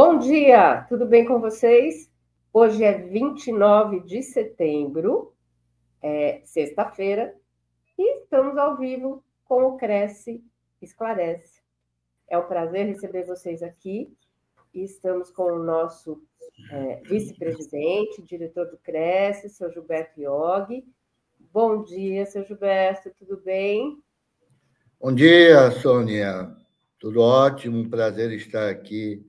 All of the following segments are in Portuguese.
Bom dia, tudo bem com vocês? Hoje é 29 de setembro, é sexta-feira, e estamos ao vivo com o Cresce Esclarece. É um prazer receber vocês aqui estamos com o nosso é, vice-presidente, diretor do Cresce, seu Gilberto Iog. Bom dia, seu Gilberto, tudo bem? Bom dia, Sônia. Tudo ótimo, prazer estar aqui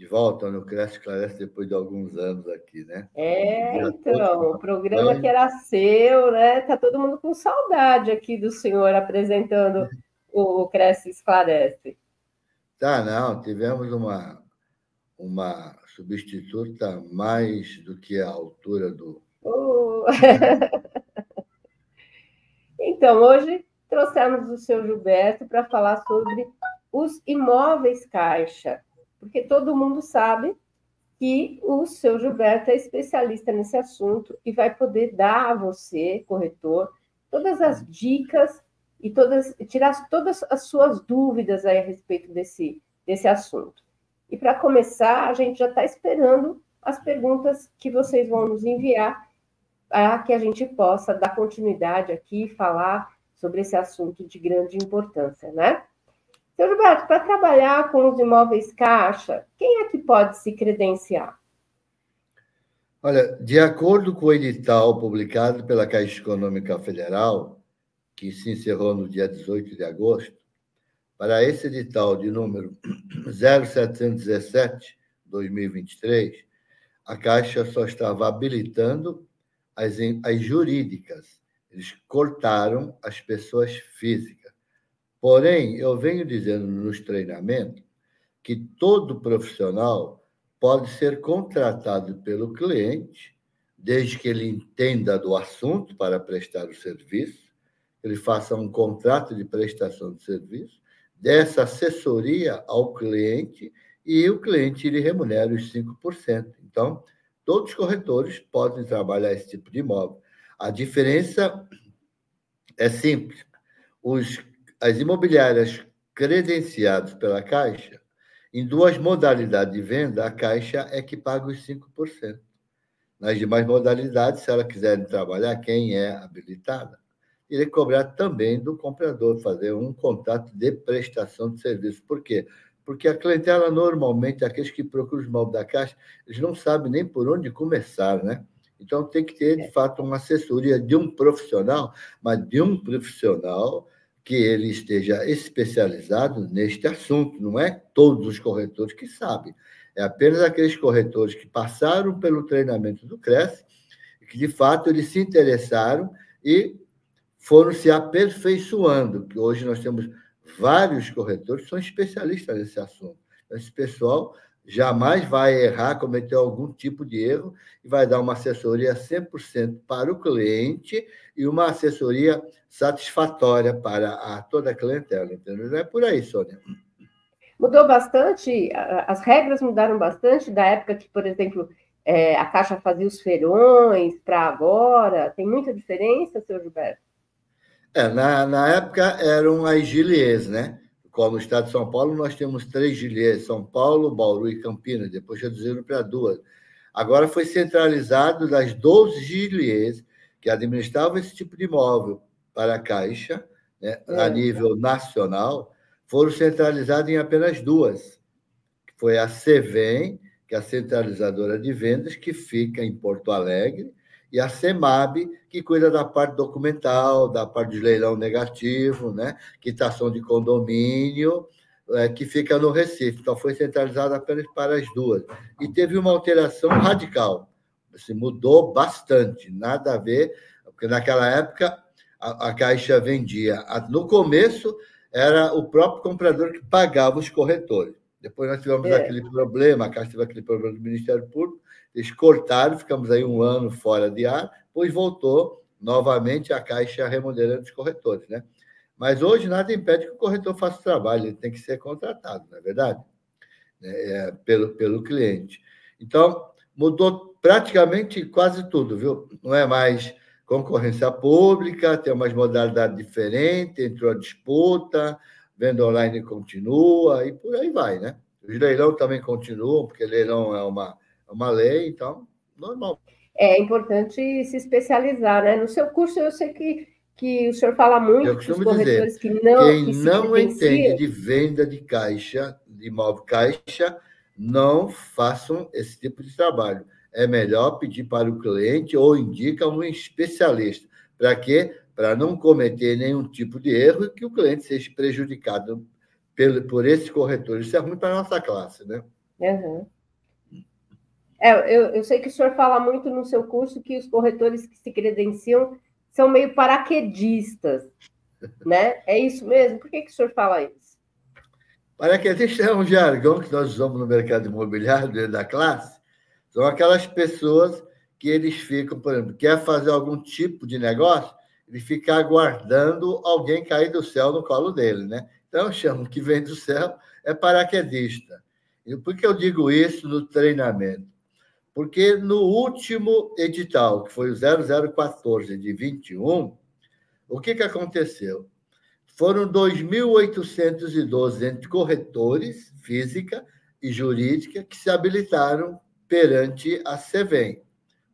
de volta no Cresce Esclarece depois de alguns anos aqui, né? É, então, o programa que era seu, né? Tá todo mundo com saudade aqui do senhor apresentando o Cresce Esclarece. Tá, não, tivemos uma, uma substituta mais do que a altura do. Uh. então, hoje trouxemos o seu Gilberto para falar sobre os imóveis caixa, porque todo mundo sabe que o seu Gilberto é especialista nesse assunto e vai poder dar a você, corretor, todas as dicas e todas tirar todas as suas dúvidas a respeito desse, desse assunto. E para começar, a gente já está esperando as perguntas que vocês vão nos enviar para que a gente possa dar continuidade aqui e falar sobre esse assunto de grande importância, né? Seu Gilberto, para trabalhar com os imóveis caixa, quem é que pode se credenciar? Olha, de acordo com o edital publicado pela Caixa Econômica Federal, que se encerrou no dia 18 de agosto, para esse edital de número 0717-2023, a Caixa só estava habilitando as, as jurídicas eles cortaram as pessoas físicas. Porém, eu venho dizendo nos treinamentos que todo profissional pode ser contratado pelo cliente, desde que ele entenda do assunto para prestar o serviço, ele faça um contrato de prestação de serviço, dessa assessoria ao cliente e o cliente lhe remunera os 5%. Então, todos os corretores podem trabalhar esse tipo de imóvel. A diferença é simples. Os, as imobiliárias credenciadas pela Caixa, em duas modalidades de venda, a Caixa é que paga os 5%. Nas demais modalidades, se ela quiser trabalhar, quem é habilitada, irá cobrar também do comprador, fazer um contrato de prestação de serviço. Por quê? Porque a clientela, normalmente, aqueles que procuram os móveis da Caixa, eles não sabem nem por onde começar, né? Então, tem que ter, de é. fato, uma assessoria de um profissional, mas de um profissional que ele esteja especializado neste assunto. Não é todos os corretores que sabem, é apenas aqueles corretores que passaram pelo treinamento do CRES, que, de fato, eles se interessaram e foram se aperfeiçoando, que hoje nós temos vários corretores que são especialistas nesse assunto. Então, esse pessoal jamais vai errar, cometer algum tipo de erro e vai dar uma assessoria 100% para o cliente e uma assessoria satisfatória para a, toda a clientela, entendeu? É por aí, Sônia. Mudou bastante, as regras mudaram bastante da época que, por exemplo, é, a Caixa fazia os feirões para agora. Tem muita diferença, senhor Gilberto? É, na, na época eram as gilies, né? Como no estado de São Paulo, nós temos três gilhês, São Paulo, Bauru e Campinas, depois reduziram para duas. Agora foi centralizado das 12 gilhês que administravam esse tipo de imóvel para a Caixa, né, é. a nível nacional, foram centralizadas em apenas duas, foi a CVEM, que é a centralizadora de vendas, que fica em Porto Alegre, e a CEMAB, que cuida da parte documental, da parte de leilão negativo, né? quitação de condomínio, é, que fica no Recife. Então, foi centralizado apenas para as duas. E teve uma alteração radical. Se mudou bastante, nada a ver, porque naquela época a, a Caixa vendia. No começo, era o próprio comprador que pagava os corretores. Depois nós tivemos é. aquele problema, a Caixa teve aquele problema do Ministério Público, eles cortaram, ficamos aí um ano fora de ar, depois voltou novamente a Caixa remunerando os corretores, né? Mas hoje nada impede que o corretor faça o trabalho, ele tem que ser contratado, não é verdade? É, é, pelo, pelo cliente. Então, mudou praticamente quase tudo, viu? Não é mais concorrência pública, tem umas modalidades diferentes, entrou a disputa, venda online continua e por aí vai, né? Os leilão também continuam, porque leilão é uma, uma lei, então, normal. É importante se especializar, né? No seu curso, eu sei que, que o senhor fala muito dos corretores dizer, que não. Quem que não entende de venda de caixa, de imóvel caixa, não façam esse tipo de trabalho. É melhor pedir para o cliente ou indica um especialista. Para quê? Para não cometer nenhum tipo de erro e que o cliente seja prejudicado pelo, por esse corretor. Isso é ruim para a nossa classe, né? Uhum. É, eu, eu sei que o senhor fala muito no seu curso que os corretores que se credenciam são meio paraquedistas, né? É isso mesmo? Por que, que o senhor fala isso? Paraquedista é um jargão que nós usamos no mercado imobiliário dentro da classe. São aquelas pessoas que eles ficam, por exemplo, quer fazer algum tipo de negócio, ele fica aguardando alguém cair do céu no colo dele, né? Então, eu chamo que vem do céu é paraquedista. E por que eu digo isso no treinamento? Porque no último edital, que foi o 0014 de 21, o que, que aconteceu? Foram 2.812 entre corretores, física e jurídica, que se habilitaram perante a SEVEM.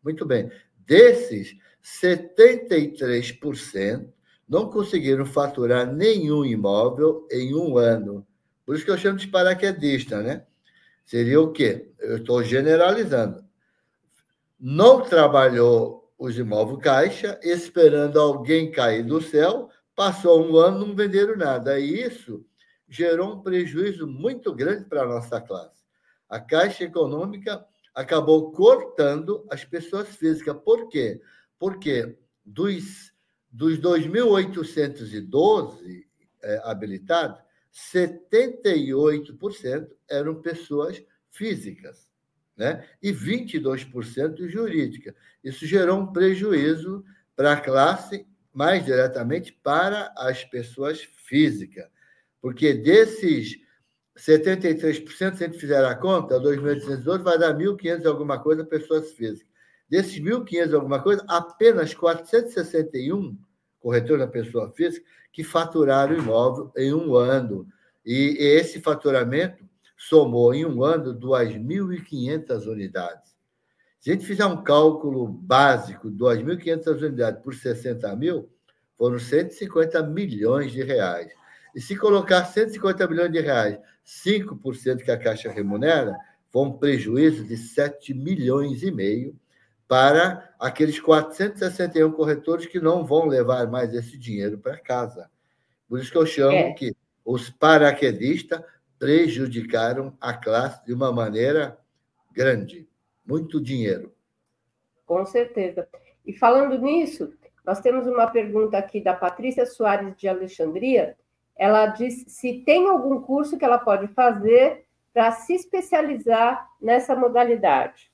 Muito bem. Desses, 73% não conseguiram faturar nenhum imóvel em um ano. Por isso que eu chamo de paraquedista, né? Seria o quê? Eu estou generalizando. Não trabalhou os imóveis caixa, esperando alguém cair do céu, passou um ano, não venderam nada. E isso gerou um prejuízo muito grande para a nossa classe. A Caixa Econômica acabou cortando as pessoas físicas. Por quê? Porque dos dos 2.812 é, habilitados, 78% eram pessoas físicas, né? E 22% jurídicas. Isso gerou um prejuízo para a classe, mais diretamente para as pessoas físicas. Porque desses 73%, se a gente fizer a conta, 2.812 vai dar 1.500 alguma coisa pessoas físicas. Desses 1.500 alguma coisa, apenas 461 corretor da pessoa física, que faturaram imóvel em um ano. E esse faturamento somou em um ano 2.500 unidades. Se a gente fizer um cálculo básico, 2.500 unidades por 60 mil, foram 150 milhões de reais. E se colocar 150 milhões de reais, 5% que a Caixa remunera, foi um prejuízo de 7 milhões e meio para aqueles 461 corretores que não vão levar mais esse dinheiro para casa. Por isso que eu chamo é. que os paraquedistas prejudicaram a classe de uma maneira grande. Muito dinheiro. Com certeza. E falando nisso, nós temos uma pergunta aqui da Patrícia Soares de Alexandria. Ela diz se tem algum curso que ela pode fazer para se especializar nessa modalidade.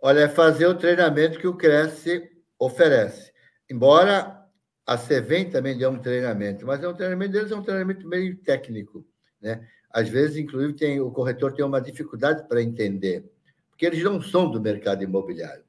Olha, é fazer o treinamento que o Cresce oferece. Embora a Cevem também dê um treinamento, mas é um treinamento deles é um treinamento meio técnico, né? Às vezes, inclusive, tem, o corretor tem uma dificuldade para entender, porque eles não são do mercado imobiliário.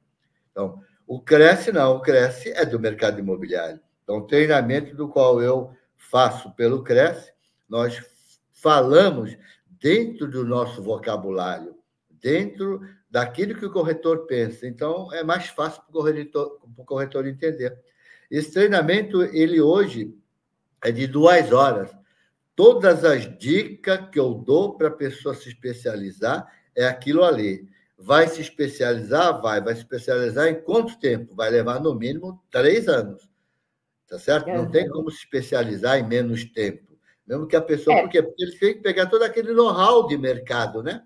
Então, o Cresce não, o Cresce é do mercado imobiliário. Então, o treinamento do qual eu faço pelo Cresce, nós falamos dentro do nosso vocabulário, dentro daquilo que o corretor pensa. Então, é mais fácil para o corretor, corretor entender. Esse treinamento, ele hoje é de duas horas. Todas as dicas que eu dou para a pessoa se especializar é aquilo ali. Vai se especializar? Vai. Vai se especializar em quanto tempo? Vai levar, no mínimo, três anos. Tá certo? Não tem como se especializar em menos tempo. Mesmo que a pessoa. É. Por quê? Porque eles têm que pegar todo aquele know-how de mercado, né?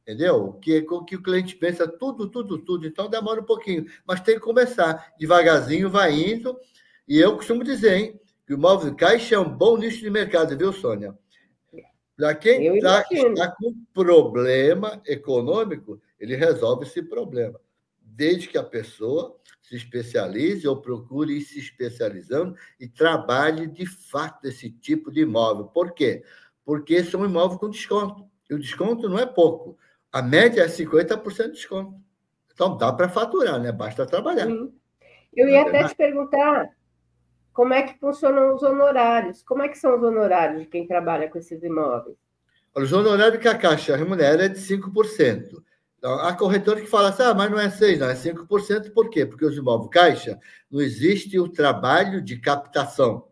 entendeu? Que, que o cliente pensa tudo, tudo, tudo, então demora um pouquinho, mas tem que começar devagarzinho, vai indo. E eu costumo dizer, hein, que o móvel caixa é um bom nicho de mercado, viu, Sônia? Para quem tá, está com problema econômico, ele resolve esse problema, desde que a pessoa se especialize ou procure ir se especializando e trabalhe de fato esse tipo de imóvel. Por quê? Porque são imóveis com desconto. E o desconto não é pouco. A média é 50% de desconto. Então dá para faturar, né? Basta trabalhar. Sim. Eu ia até te perguntar como é que funcionam os honorários. Como é que são os honorários de quem trabalha com esses imóveis? Os honorários que a Caixa remunera é de 5%. Então, há corretor que fala assim, ah, mas não é 6%, não, é 5%. Por quê? Porque os imóveis Caixa não existe o trabalho de captação.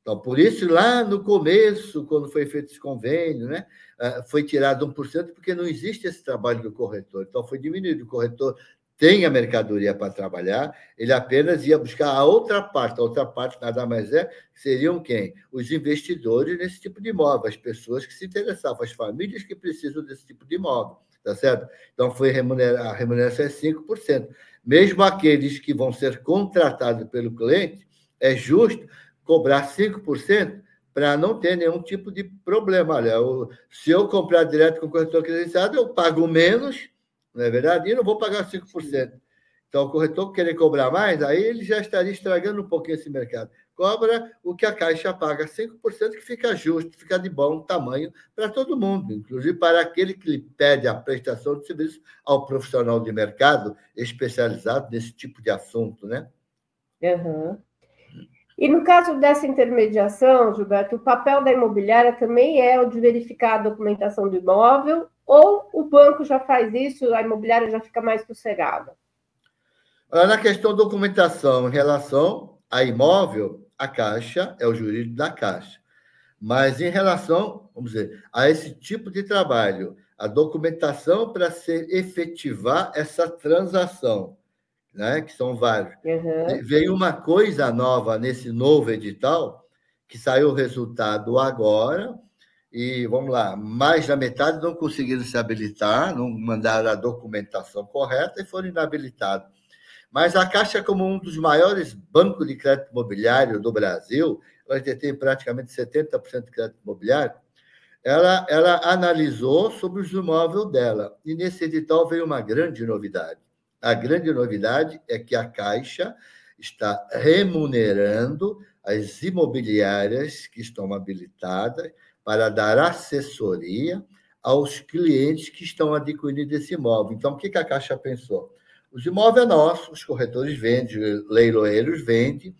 Então, por isso, lá no começo, quando foi feito esse convênio, né, eh, foi tirado 1%, porque não existe esse trabalho do corretor. Então, foi diminuído. O corretor tem a mercadoria para trabalhar, ele apenas ia buscar a outra parte. A outra parte nada mais é, seriam quem? Os investidores nesse tipo de imóvel, as pessoas que se interessavam, as famílias que precisam desse tipo de imóvel, tá certo? Então, foi remunerar, a remuneração é 5%. Mesmo aqueles que vão ser contratados pelo cliente, é justo cobrar 5% para não ter nenhum tipo de problema. Olha, se eu comprar direto com o corretor credenciado, eu pago menos, não é verdade? E não vou pagar 5%. Então, o corretor querer cobrar mais, aí ele já estaria estragando um pouquinho esse mercado. Cobra o que a Caixa paga, 5%, que fica justo, fica de bom tamanho para todo mundo, inclusive para aquele que lhe pede a prestação de serviço ao profissional de mercado especializado nesse tipo de assunto, né? Uhum. E no caso dessa intermediação, Gilberto, o papel da imobiliária também é o de verificar a documentação do imóvel, ou o banco já faz isso, a imobiliária já fica mais sossegada? Na questão documentação em relação a imóvel, a Caixa é o jurídico da Caixa. Mas em relação, vamos dizer, a esse tipo de trabalho, a documentação para se efetivar essa transação, né? que são vários. Uhum. Veio uma coisa nova nesse novo edital, que saiu o resultado agora, e vamos lá, mais da metade não conseguiram se habilitar, não mandaram a documentação correta e foram inabilitados. Mas a Caixa, como um dos maiores bancos de crédito imobiliário do Brasil, ela detém praticamente 70% de crédito imobiliário, ela, ela analisou sobre os imóveis dela. E nesse edital veio uma grande novidade. A grande novidade é que a Caixa está remunerando as imobiliárias que estão habilitadas para dar assessoria aos clientes que estão adquirindo esse imóvel. Então, o que a Caixa pensou? Os imóveis é nossos, os corretores vendem, leiloeiros vendem.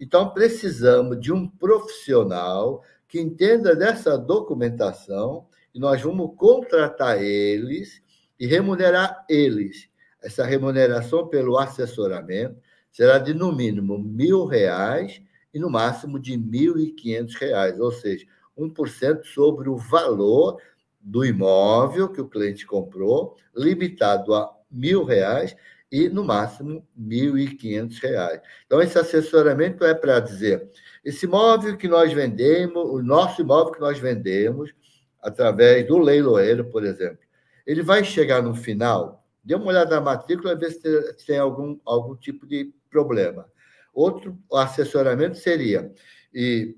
Então, precisamos de um profissional que entenda dessa documentação e nós vamos contratar eles e remunerar eles essa remuneração pelo assessoramento será de, no mínimo, mil reais e, no máximo, de mil e quinhentos reais, ou seja, 1% sobre o valor do imóvel que o cliente comprou, limitado a mil reais e, no máximo, mil e quinhentos reais. Então, esse assessoramento é para dizer, esse imóvel que nós vendemos, o nosso imóvel que nós vendemos, através do leiloeiro, por exemplo, ele vai chegar no final Dê uma olhada na matrícula e vê se tem algum, algum tipo de problema. Outro assessoramento seria e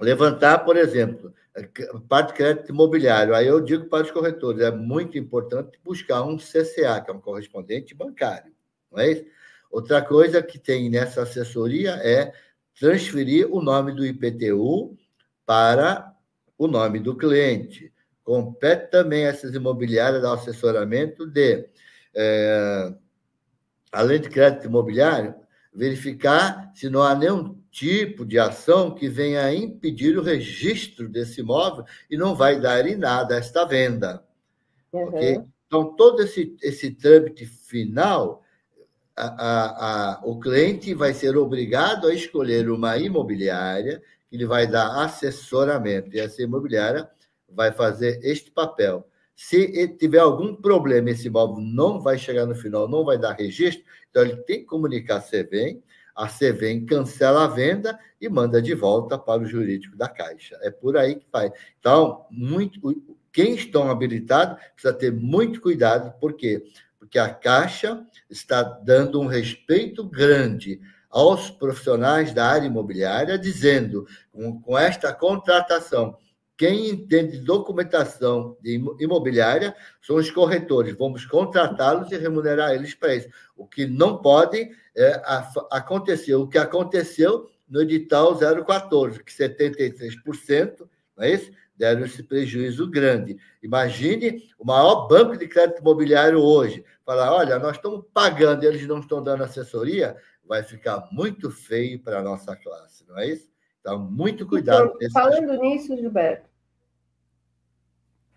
levantar, por exemplo, parte de crédito imobiliário. Aí eu digo para os corretores, é muito importante buscar um CCA, que é um correspondente bancário, não é isso? Outra coisa que tem nessa assessoria é transferir o nome do IPTU para o nome do cliente. Compete também essas imobiliárias dar assessoramento de é, além de crédito imobiliário, verificar se não há nenhum tipo de ação que venha a impedir o registro desse imóvel e não vai dar em nada esta venda. Uhum. Okay? Então, todo esse, esse trâmite final, a, a, a, o cliente vai ser obrigado a escolher uma imobiliária que lhe vai dar assessoramento, e essa imobiliária vai fazer este papel se tiver algum problema, esse imóvel não vai chegar no final, não vai dar registro, então ele tem que comunicar a CVM, a CVM cancela a venda e manda de volta para o jurídico da Caixa. É por aí que vai. Então, muito, quem estão habilitados precisa ter muito cuidado, por quê? Porque a Caixa está dando um respeito grande aos profissionais da área imobiliária, dizendo, com, com esta contratação, quem entende documentação imobiliária são os corretores. Vamos contratá-los e remunerar eles para isso. O que não pode é, acontecer, o que aconteceu no edital 014, que 73%, não é isso? Deram esse prejuízo grande. Imagine o maior banco de crédito imobiliário hoje falar: olha, nós estamos pagando, eles não estão dando assessoria, vai ficar muito feio para a nossa classe, não é isso? Então, muito cuidado. Então, falando nisso, Gilberto,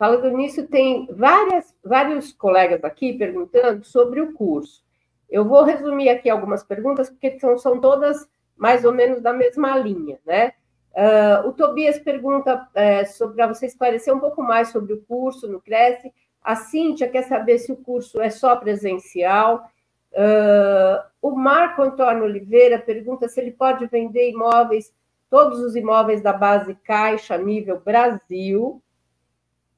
falando nisso, tem várias, vários colegas aqui perguntando sobre o curso. Eu vou resumir aqui algumas perguntas, porque são, são todas mais ou menos da mesma linha, né? Uh, o Tobias pergunta é, para você esclarecer um pouco mais sobre o curso no Cresce. A Cíntia quer saber se o curso é só presencial. Uh, o Marco Antônio Oliveira pergunta se ele pode vender imóveis, todos os imóveis da base Caixa nível Brasil.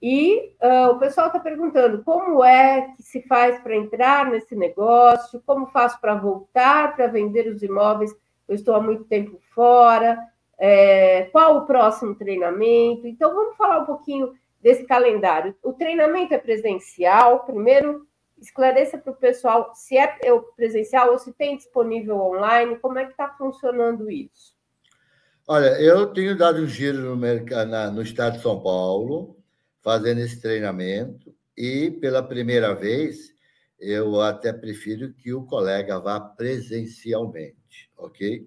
E uh, o pessoal está perguntando como é que se faz para entrar nesse negócio, como faço para voltar para vender os imóveis, eu estou há muito tempo fora é, qual o próximo treinamento. Então, vamos falar um pouquinho desse calendário. O treinamento é presencial, primeiro esclareça para o pessoal se é presencial ou se tem disponível online, como é que está funcionando isso? Olha, eu tenho dado um giro no, mercado, no estado de São Paulo, fazendo esse treinamento, e pela primeira vez eu até prefiro que o colega vá presencialmente, ok?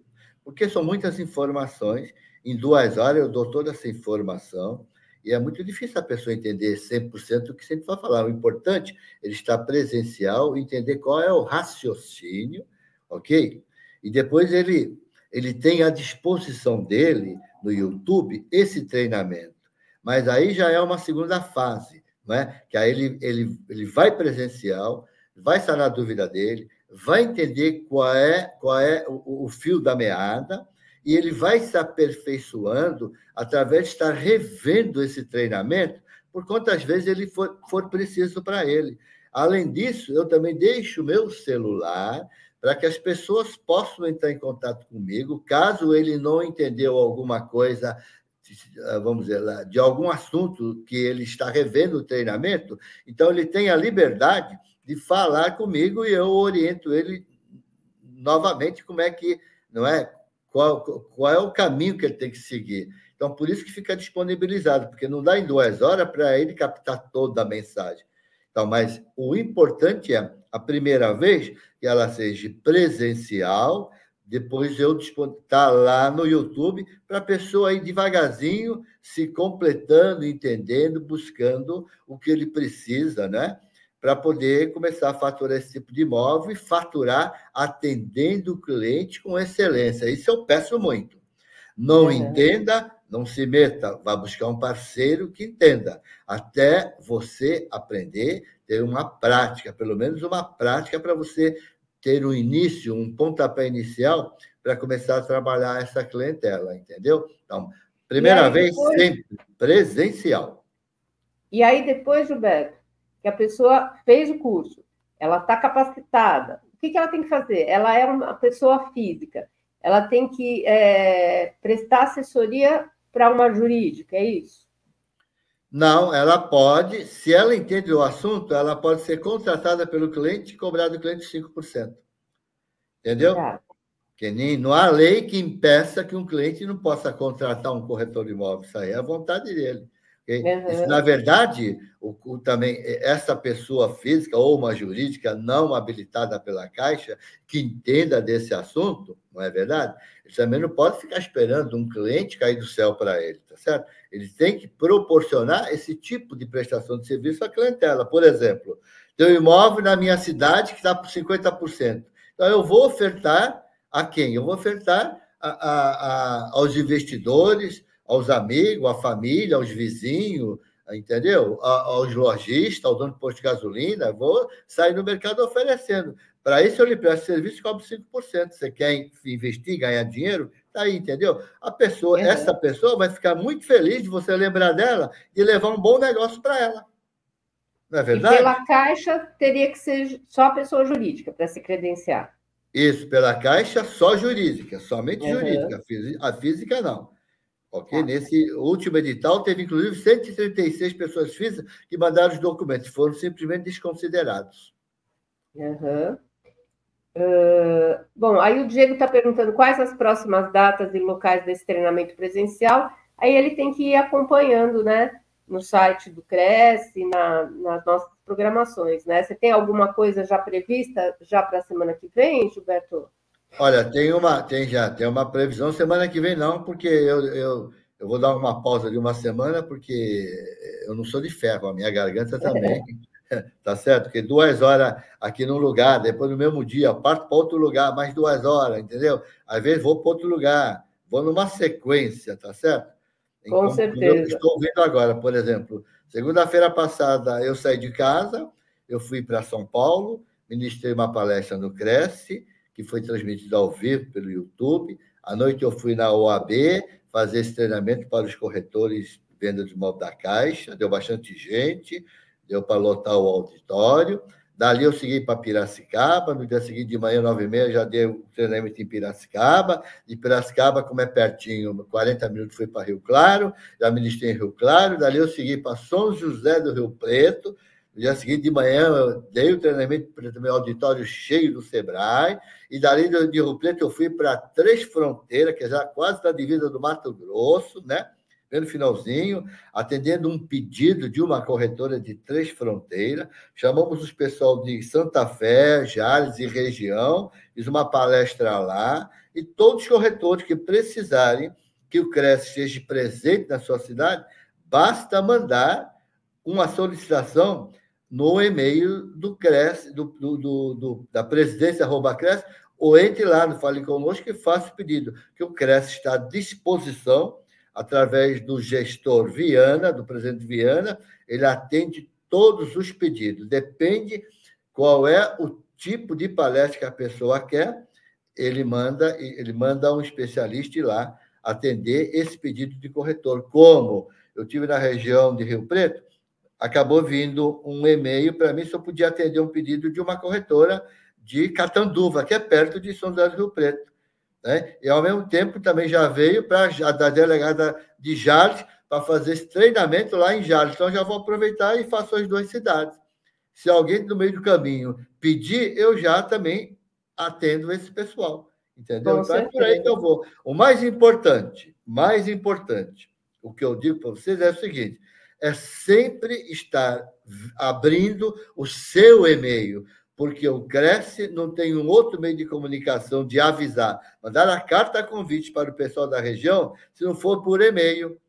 porque são muitas informações. Em duas horas eu dou toda essa informação e é muito difícil a pessoa entender 100% o que sempre vai falar. O importante é ele estar presencial, entender qual é o raciocínio, ok? E depois ele, ele tem à disposição dele, no YouTube, esse treinamento. Mas aí já é uma segunda fase, não é? que aí ele, ele, ele vai presencial, vai sanar a dúvida dele, vai entender qual é, qual é o, o fio da meada e ele vai se aperfeiçoando através de estar revendo esse treinamento por quantas vezes ele for, for preciso para ele. Além disso, eu também deixo o meu celular para que as pessoas possam entrar em contato comigo, caso ele não entendeu alguma coisa, vamos dizer, de algum assunto que ele está revendo o treinamento, então ele tem a liberdade de falar comigo e eu oriento ele novamente como é que, não é? Qual, qual é o caminho que ele tem que seguir. Então, por isso que fica disponibilizado, porque não dá em duas horas para ele captar toda a mensagem. Então, mas o importante é, a primeira vez, que ela seja presencial, depois eu estar tá lá no YouTube para a pessoa ir devagarzinho se completando, entendendo, buscando o que ele precisa, né? para poder começar a faturar esse tipo de imóvel e faturar atendendo o cliente com excelência. Isso eu peço muito. Não é. entenda, não se meta, vá buscar um parceiro que entenda, até você aprender, ter uma prática, pelo menos uma prática para você ter um início, um pontapé inicial para começar a trabalhar essa clientela, entendeu? Então, primeira aí, vez, depois... sempre presencial. E aí, depois, Gilberto, que a pessoa fez o curso, ela está capacitada. O que, que ela tem que fazer? Ela é uma pessoa física, ela tem que é, prestar assessoria para uma jurídica, é isso? Não, ela pode, se ela entende o assunto, ela pode ser contratada pelo cliente e cobrar do cliente 5%. Entendeu? Que nem, não há lei que impeça que um cliente não possa contratar um corretor de imóveis. Isso aí é a vontade dele. Uhum. Na verdade, o, o, também essa pessoa física ou uma jurídica não habilitada pela Caixa que entenda desse assunto, não é verdade? Ele também não pode ficar esperando um cliente cair do céu para ele, tá certo? Ele tem que proporcionar esse tipo de prestação de serviço à clientela. Por exemplo, tem um imóvel na minha cidade que está por 50%. Então, eu vou ofertar a quem? Eu vou ofertar a, a, a, aos investidores, aos amigos, à família, aos vizinhos, entendeu? A, aos lojistas, ao dono de posto de gasolina, vou sair no mercado oferecendo. Para isso, eu lhe presto serviço e cobro 5%. Você quer investir, ganhar dinheiro? Tá aí, entendeu? A pessoa, é. essa pessoa vai ficar muito feliz de você lembrar dela e levar um bom negócio para ela. Não é verdade? E pela Caixa, teria que ser só pessoa jurídica para se credenciar. Isso, pela Caixa, só jurídica, somente uhum. jurídica. A física, não. Ok? Tá. Nesse último edital, teve inclusive 136 pessoas físicas que mandaram os documentos, foram simplesmente desconsiderados. Uhum. Uh, bom, aí o Diego está perguntando quais as próximas datas e locais desse treinamento presencial. Aí ele tem que ir acompanhando, né? No site do Cresce, na, nas nossas programações, né? Você tem alguma coisa já prevista já para a semana que vem, Gilberto? Olha, tem uma, tem já, tem uma previsão semana que vem não, porque eu, eu eu vou dar uma pausa de uma semana, porque eu não sou de ferro, a minha garganta também. tá certo? Porque duas horas aqui num lugar, depois no mesmo dia, parto para outro lugar, mais duas horas, entendeu? Às vezes vou para outro lugar, vou numa sequência, tá certo? Com Como certeza. Estou ouvindo agora, por exemplo, segunda-feira passada eu saí de casa, eu fui para São Paulo, ministrei uma palestra no Cresce, que foi transmitida ao vivo pelo YouTube. À noite eu fui na OAB, fazer esse treinamento para os corretores de venda de imóvel da Caixa, deu bastante gente, deu para lotar o auditório. Dali eu segui para Piracicaba, no dia seguinte de manhã, nove e meia, já dei o treinamento em Piracicaba. De Piracicaba, como é pertinho, 40 minutos fui para Rio Claro, já ministrei em Rio Claro. Dali eu segui para São José do Rio Preto. No dia seguinte de manhã, eu dei o treinamento para o meu auditório cheio do Sebrae. E dali de Rio Preto eu fui para Três Fronteiras, que é já quase na divisa do Mato Grosso, né? No finalzinho, atendendo um pedido de uma corretora de Três Fronteiras. Chamamos os pessoal de Santa Fé, Jales e região, fiz uma palestra lá. E todos os corretores que precisarem que o CRES esteja presente na sua cidade, basta mandar uma solicitação no e-mail do CRES, do, do, do, da presidência arroba ou entre lá no Fale Conosco e faça o pedido, que o CRES está à disposição, através do gestor Viana, do presidente Viana, ele atende todos os pedidos. Depende qual é o tipo de palestra que a pessoa quer, ele manda, ele manda um especialista ir lá atender esse pedido de corretor. Como eu tive na região de Rio Preto, acabou vindo um e-mail para mim se eu podia atender um pedido de uma corretora de Catanduva, que é perto de São José do Rio Preto. Né? E, ao mesmo tempo, também já veio para da delegada de Jales para fazer esse treinamento lá em Jales. Então, já vou aproveitar e faço as duas cidades. Se alguém no meio do caminho pedir, eu já também atendo esse pessoal. Entendeu? Com então, certeza. é por aí que eu vou. O mais importante, mais importante, o que eu digo para vocês é o seguinte: é sempre estar abrindo o seu e-mail, porque o Cresce não tem um outro meio de comunicação de avisar, mandar a carta convite para o pessoal da região, se não for por e-mail.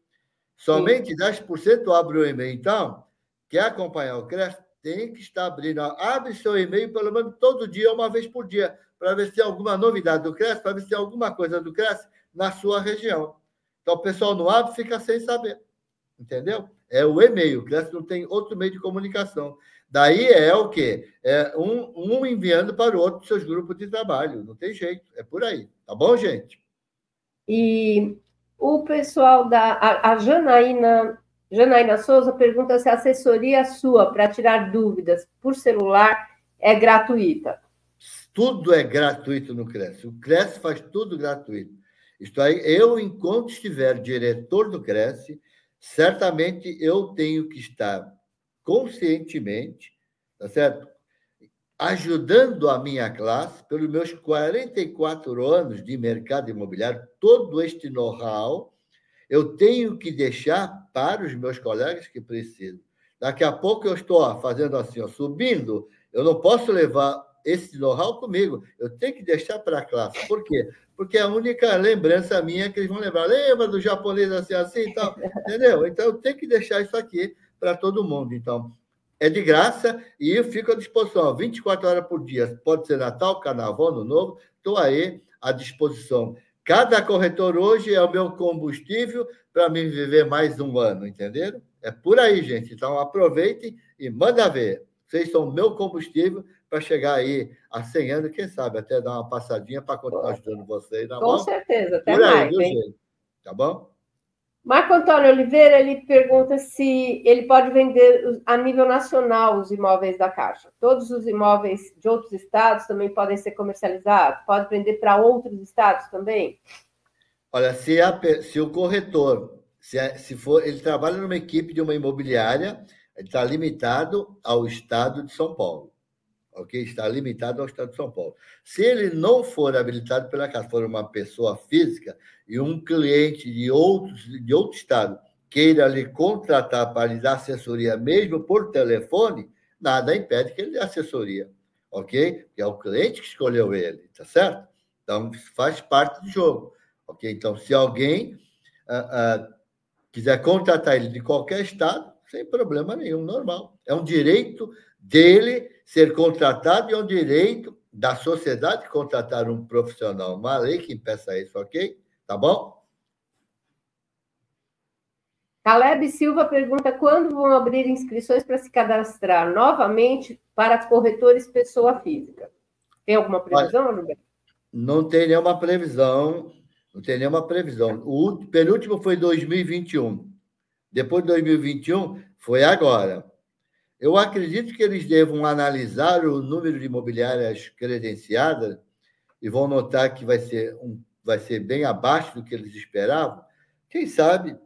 Somente Sim. 10% abre o e-mail. Então, quer acompanhar o Cresce? Tem que estar abrindo. Abre seu e-mail pelo menos todo dia, uma vez por dia, para ver se tem alguma novidade do Cresce, para ver se tem alguma coisa do Cresce na sua região. Então, o pessoal não abre, fica sem saber. Entendeu? É o e-mail. O Cresce não tem outro meio de comunicação. Daí é o quê? É um, um enviando para o outro seus grupos de trabalho. Não tem jeito. É por aí. Tá bom, gente? E o pessoal da. A, a Janaína, Janaína Souza pergunta se a assessoria sua para tirar dúvidas por celular é gratuita. Tudo é gratuito no Cresce. O Cresce faz tudo gratuito. Isto aí, eu, enquanto estiver diretor do Cresce, certamente eu tenho que estar conscientemente, tá certo? Ajudando a minha classe, pelos meus 44 anos de mercado imobiliário, todo este know-how, eu tenho que deixar para os meus colegas que precisam. Daqui a pouco eu estou fazendo assim, ó, subindo, eu não posso levar esse know-how comigo, eu tenho que deixar para a classe. Por quê? Porque é a única lembrança minha é que eles vão lembrar, lembra do japonês assim, assim e tal, entendeu? Então eu tenho que deixar isso aqui para todo mundo. Então, é de graça e eu fico à disposição 24 horas por dia. Pode ser Natal, Carnaval, Ano Novo, estou aí à disposição. Cada corretor hoje é o meu combustível para me viver mais um ano, entenderam? É por aí, gente. Então aproveitem e manda ver. Vocês são meu combustível para chegar aí a 100 anos, quem sabe até dar uma passadinha para continuar ajudando vocês. Tá Com certeza, até aí, mais. Viu, gente? Tá bom? Marco Antônio Oliveira ele pergunta se ele pode vender a nível nacional os imóveis da Caixa. Todos os imóveis de outros estados também podem ser comercializados? Pode vender para outros estados também? Olha, se, a, se o corretor, se, se for, ele trabalha numa equipe de uma imobiliária, ele está limitado ao estado de São Paulo ok? Está limitado ao Estado de São Paulo. Se ele não for habilitado pela Casa, for uma pessoa física e um cliente de, outros, de outro Estado queira lhe contratar para lhe dar assessoria mesmo por telefone, nada impede que ele dê assessoria, ok? É o cliente que escolheu ele, tá certo? Então, faz parte do jogo, ok? Então, se alguém uh, uh, quiser contratar ele de qualquer estado, sem problema nenhum, normal. É um direito dele ser contratado é um direito da sociedade contratar um profissional. Uma lei que impeça isso, ok? Tá bom? Caleb Silva pergunta quando vão abrir inscrições para se cadastrar novamente para corretores pessoa física. Tem alguma previsão, Gilberto? Não tem nenhuma previsão. Não tem nenhuma previsão. O penúltimo foi 2021. Depois de 2021, foi agora. Eu acredito que eles devam analisar o número de imobiliárias credenciadas e vão notar que vai ser, um, vai ser bem abaixo do que eles esperavam. Quem sabe,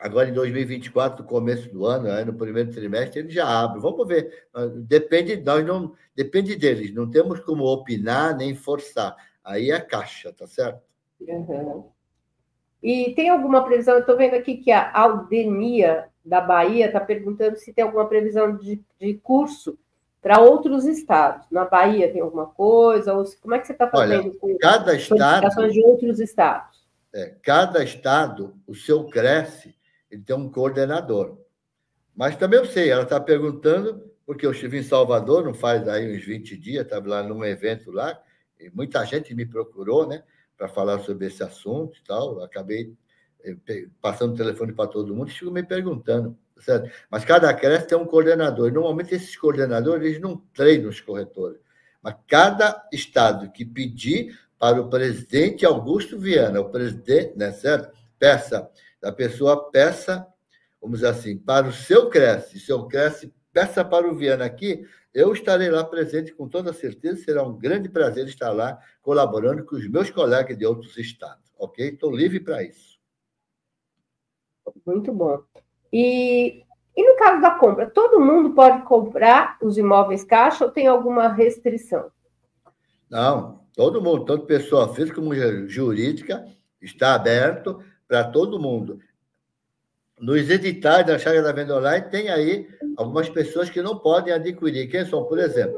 agora em 2024, no começo do ano, no primeiro trimestre, eles já abrem. Vamos ver. Depende, nós não, depende deles. Não temos como opinar nem forçar. Aí é a caixa, tá certo? Uhum. E tem alguma previsão? Estou vendo aqui que a Aldenia da Bahia está perguntando se tem alguma previsão de, de curso para outros estados. Na Bahia tem alguma coisa? Ou como é que você está fazendo Olha, com cada estado de outros estados? É, cada estado, o seu cresce, ele tem um coordenador. Mas também eu sei, ela está perguntando, porque eu estive em Salvador, não faz aí uns 20 dias, estava lá num evento lá, e muita gente me procurou, né? para falar sobre esse assunto e tal. acabei passando o telefone para todo mundo fico me perguntando. Certo? Mas cada creche tem um coordenador. Normalmente, esses coordenadores eles não treinam os corretores. Mas cada estado que pedir para o presidente Augusto Viana, o presidente, né, certo? Peça, a pessoa peça, vamos dizer assim, para o seu Cresce, seu Cresce peça para o Viana aqui, eu estarei lá presente com toda certeza, será um grande prazer estar lá colaborando com os meus colegas de outros estados, ok? Estou livre para isso. Muito bom. E, e no caso da compra, todo mundo pode comprar os imóveis caixa ou tem alguma restrição? Não, todo mundo, tanto pessoa física como jurídica, está aberto para todo mundo nos editais da Chaga da Venda Online tem aí algumas pessoas que não podem adquirir. Quem são, por exemplo,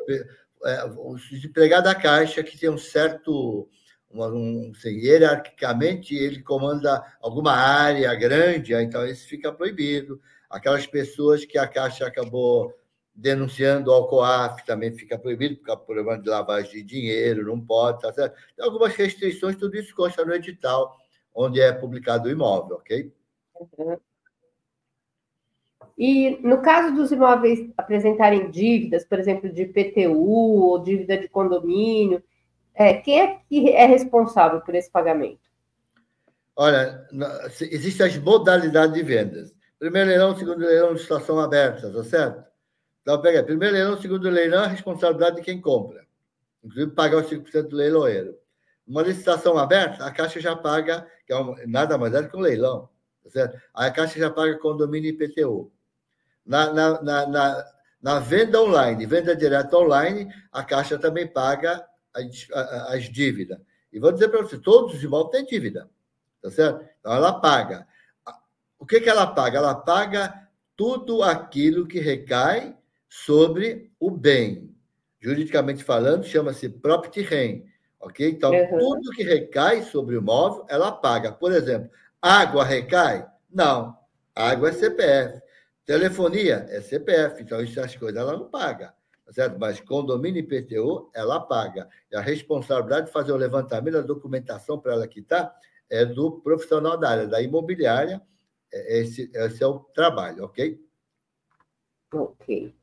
é, os empregados da Caixa, que tem um certo. Um, assim, hierarquicamente, ele comanda alguma área grande, então isso fica proibido. Aquelas pessoas que a Caixa acabou denunciando ao COAF também fica proibido, porque é problema de lavagem de dinheiro, não pode, tá certo? Tem algumas restrições, tudo isso consta no edital, onde é publicado o imóvel, ok? Uhum. E no caso dos imóveis apresentarem dívidas, por exemplo, de PTU ou dívida de condomínio, é, quem é que é responsável por esse pagamento? Olha, existem as modalidades de vendas. Primeiro leilão, segundo leilão, situação aberta, tá certo? Então, pega primeiro leilão, segundo leilão, a responsabilidade de quem compra. Inclusive, pagar os 5% do leiloeiro. Uma licitação aberta, a Caixa já paga, que é nada mais é do que um leilão, tá certo? A Caixa já paga condomínio e IPTU. Na, na, na, na, na venda online, venda direta online, a Caixa também paga as, as dívidas. E vou dizer para você, todos os imóveis têm dívida, tá certo? Então, ela paga. O que, que ela paga? Ela paga tudo aquilo que recai sobre o bem. Juridicamente falando, chama-se property rent, ok? Então, uhum. tudo que recai sobre o imóvel, ela paga. Por exemplo, água recai? Não. Água é CPF. Telefonia é CPF, então essas coisas ela não paga, certo? Mas condomínio IPTU, ela paga. E a responsabilidade de fazer o levantamento da documentação para ela quitar é do profissional da área, da imobiliária. É, esse, esse é o trabalho, ok? Ok.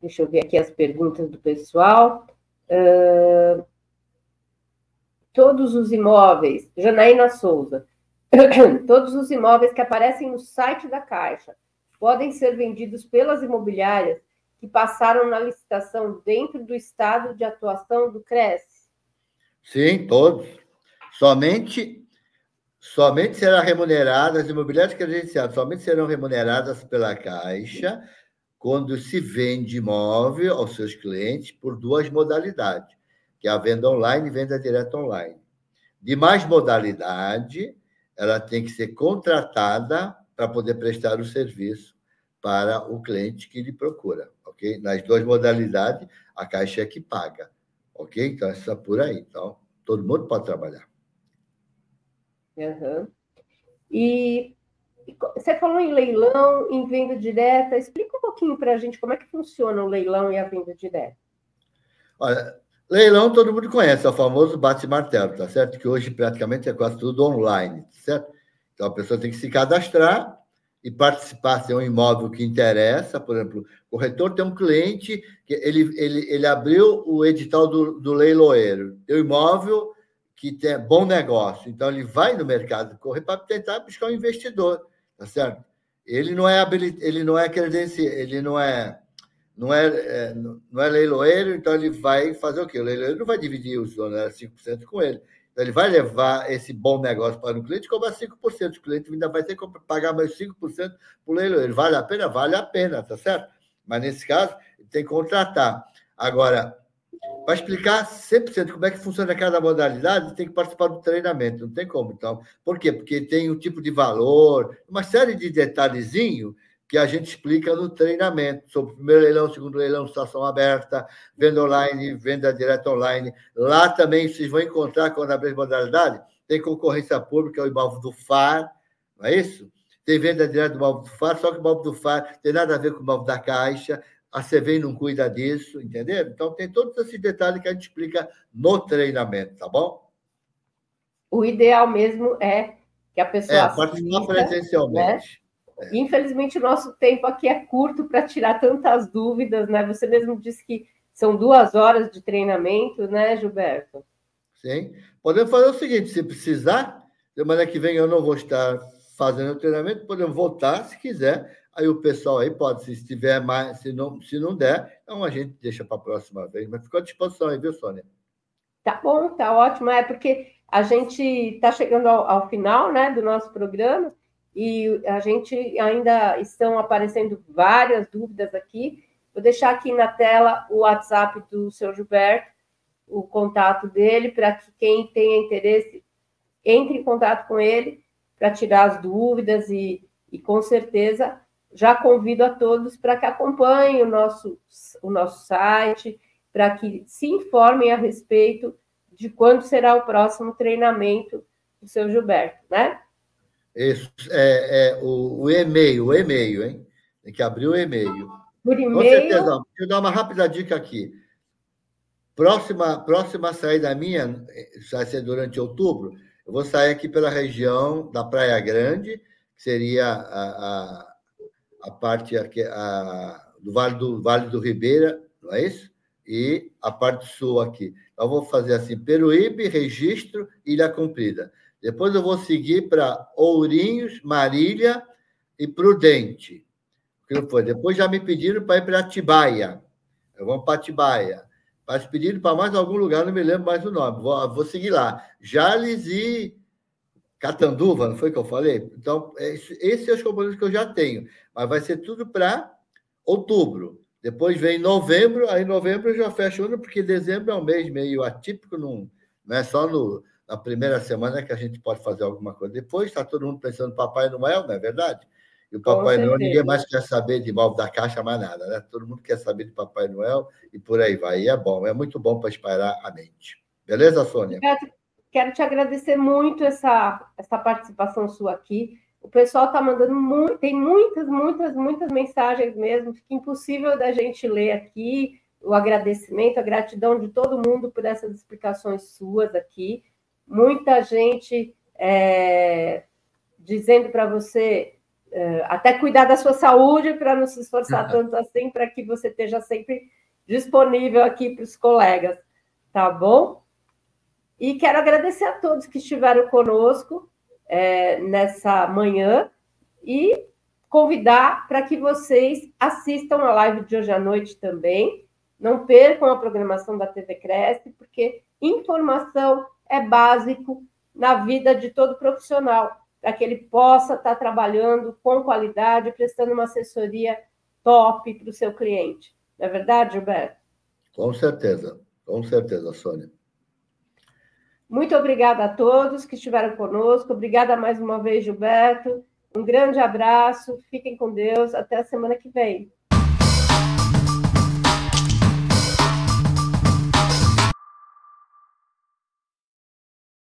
Deixa eu ver aqui as perguntas do pessoal. Uh, todos os imóveis, Janaína Souza, todos os imóveis que aparecem no site da Caixa podem ser vendidos pelas imobiliárias que passaram na licitação dentro do estado de atuação do CRES? Sim, todos. Somente somente será remunerada, as imobiliárias credenciadas somente serão remuneradas pela Caixa quando se vende imóvel aos seus clientes por duas modalidades, que é a venda online e venda direta online. De mais modalidade, ela tem que ser contratada para poder prestar o serviço para o cliente que lhe procura, ok? Nas duas modalidades, a Caixa é que paga, ok? Então, essa é por aí. Então, todo mundo pode trabalhar. Uhum. E, você falou em leilão, em venda direta. Explica um pouquinho para a gente como é que funciona o leilão e a venda direta. Olha, leilão todo mundo conhece, é o famoso bate-martelo, tá certo? Que hoje praticamente é quase tudo online, tá certo? Então a pessoa tem que se cadastrar e participar, se é um imóvel que interessa, por exemplo, o corretor tem um cliente que ele, ele, ele abriu o edital do, do leiloeiro, tem um imóvel que tem bom negócio, então ele vai no mercado correr para tentar buscar um investidor, tá certo? Ele não é habilit... ele não é credencial, ele não é não é, é, não é leiloeiro, então ele vai fazer o quê? O leiloeiro não vai dividir os donos 5% com ele. Então, ele vai levar esse bom negócio para o cliente e cobrar 5%. O cliente ainda vai ter que pagar mais 5% para o leiloeiro. Vale a pena? Vale a pena, tá certo? Mas nesse caso, ele tem que contratar. Agora, para explicar 100% como é que funciona cada modalidade, tem que participar do treinamento, não tem como. Então, por quê? Porque tem um tipo de valor, uma série de detalhezinhos que a gente explica no treinamento sobre primeiro leilão, segundo leilão, situação aberta, venda online, venda direta online. Lá também vocês vão encontrar, quando abrir modalidade, tem concorrência pública, o imóvel do FAR, não é isso? Tem venda direta do imóvel do FAR, só que o imóvel do FAR tem nada a ver com o imóvel da Caixa, a CVM não cuida disso, entendeu? Então, tem todos esses detalhes que a gente explica no treinamento, tá bom? O ideal mesmo é que a pessoa. É, participar presencialmente. Né? Infelizmente, o nosso tempo aqui é curto para tirar tantas dúvidas, né? Você mesmo disse que são duas horas de treinamento, né, Gilberto? Sim. Podemos fazer o seguinte: se precisar, semana que vem eu não vou estar fazendo o treinamento, podemos voltar se quiser. Aí o pessoal aí pode, se estiver mais, se não, se não der, então a gente deixa para a próxima vez. Mas ficou à disposição aí, viu, Sônia? Tá bom, tá ótimo. É porque a gente está chegando ao, ao, final né, do nosso programa e a gente ainda estão aparecendo várias dúvidas aqui. Vou deixar aqui na tela o WhatsApp do seu Gilberto, o contato dele, para que quem tenha interesse entre em contato com ele para tirar as dúvidas e, e com certeza já convido a todos para que acompanhem o nosso, o nosso site, para que se informem a respeito de quando será o próximo treinamento do seu Gilberto, né? Isso, é, é o, o, e-mail, o e-mail, hein? Tem que abrir o e-mail. Por e-mail. Com certeza. Deixa eu dar uma rápida dica aqui. Próxima, próxima saída minha, vai ser durante outubro, eu vou sair aqui pela região da Praia Grande, que seria a, a, a parte aqui, a, do Vale do Vale do Ribeira, não é isso? E a parte sul aqui. Então, eu vou fazer assim: Peruíbe, Registro, Ilha Comprida. Depois eu vou seguir para Ourinhos, Marília e Prudente. Depois já me pediram para ir para Atibaia. Eu vou para Atibaia. Mas pediram para mais algum lugar, não me lembro mais o nome. Vou, vou seguir lá. Jales e Catanduva, não foi que eu falei? Então, esses são os componentes que eu já tenho. Mas vai ser tudo para outubro. Depois vem novembro, aí novembro eu já fecho ano, porque dezembro é um mês meio atípico, não, não é só no, na primeira semana que a gente pode fazer alguma coisa. Depois está todo mundo pensando no Papai Noel, não é verdade? E o Papai Noel, ninguém mais quer saber de mal da caixa, mais nada, né? Todo mundo quer saber de Papai Noel e por aí vai. E é bom, é muito bom para espalhar a mente. Beleza, Sônia? Quero, quero te agradecer muito essa, essa participação sua aqui. O pessoal está mandando muito, tem muitas, muitas, muitas mensagens mesmo. Fica impossível da gente ler aqui o agradecimento, a gratidão de todo mundo por essas explicações suas aqui muita gente é, dizendo para você é, até cuidar da sua saúde para não se esforçar tanto assim, para que você esteja sempre disponível aqui para os colegas, tá bom? E quero agradecer a todos que estiveram conosco é, nessa manhã e convidar para que vocês assistam a live de hoje à noite também. Não percam a programação da TV Cresce, porque informação é básico na vida de todo profissional, para que ele possa estar trabalhando com qualidade, prestando uma assessoria top para o seu cliente. Não é verdade, Gilberto? Com certeza, com certeza, Sônia. Muito obrigada a todos que estiveram conosco. Obrigada mais uma vez, Gilberto. Um grande abraço. Fiquem com Deus. Até a semana que vem.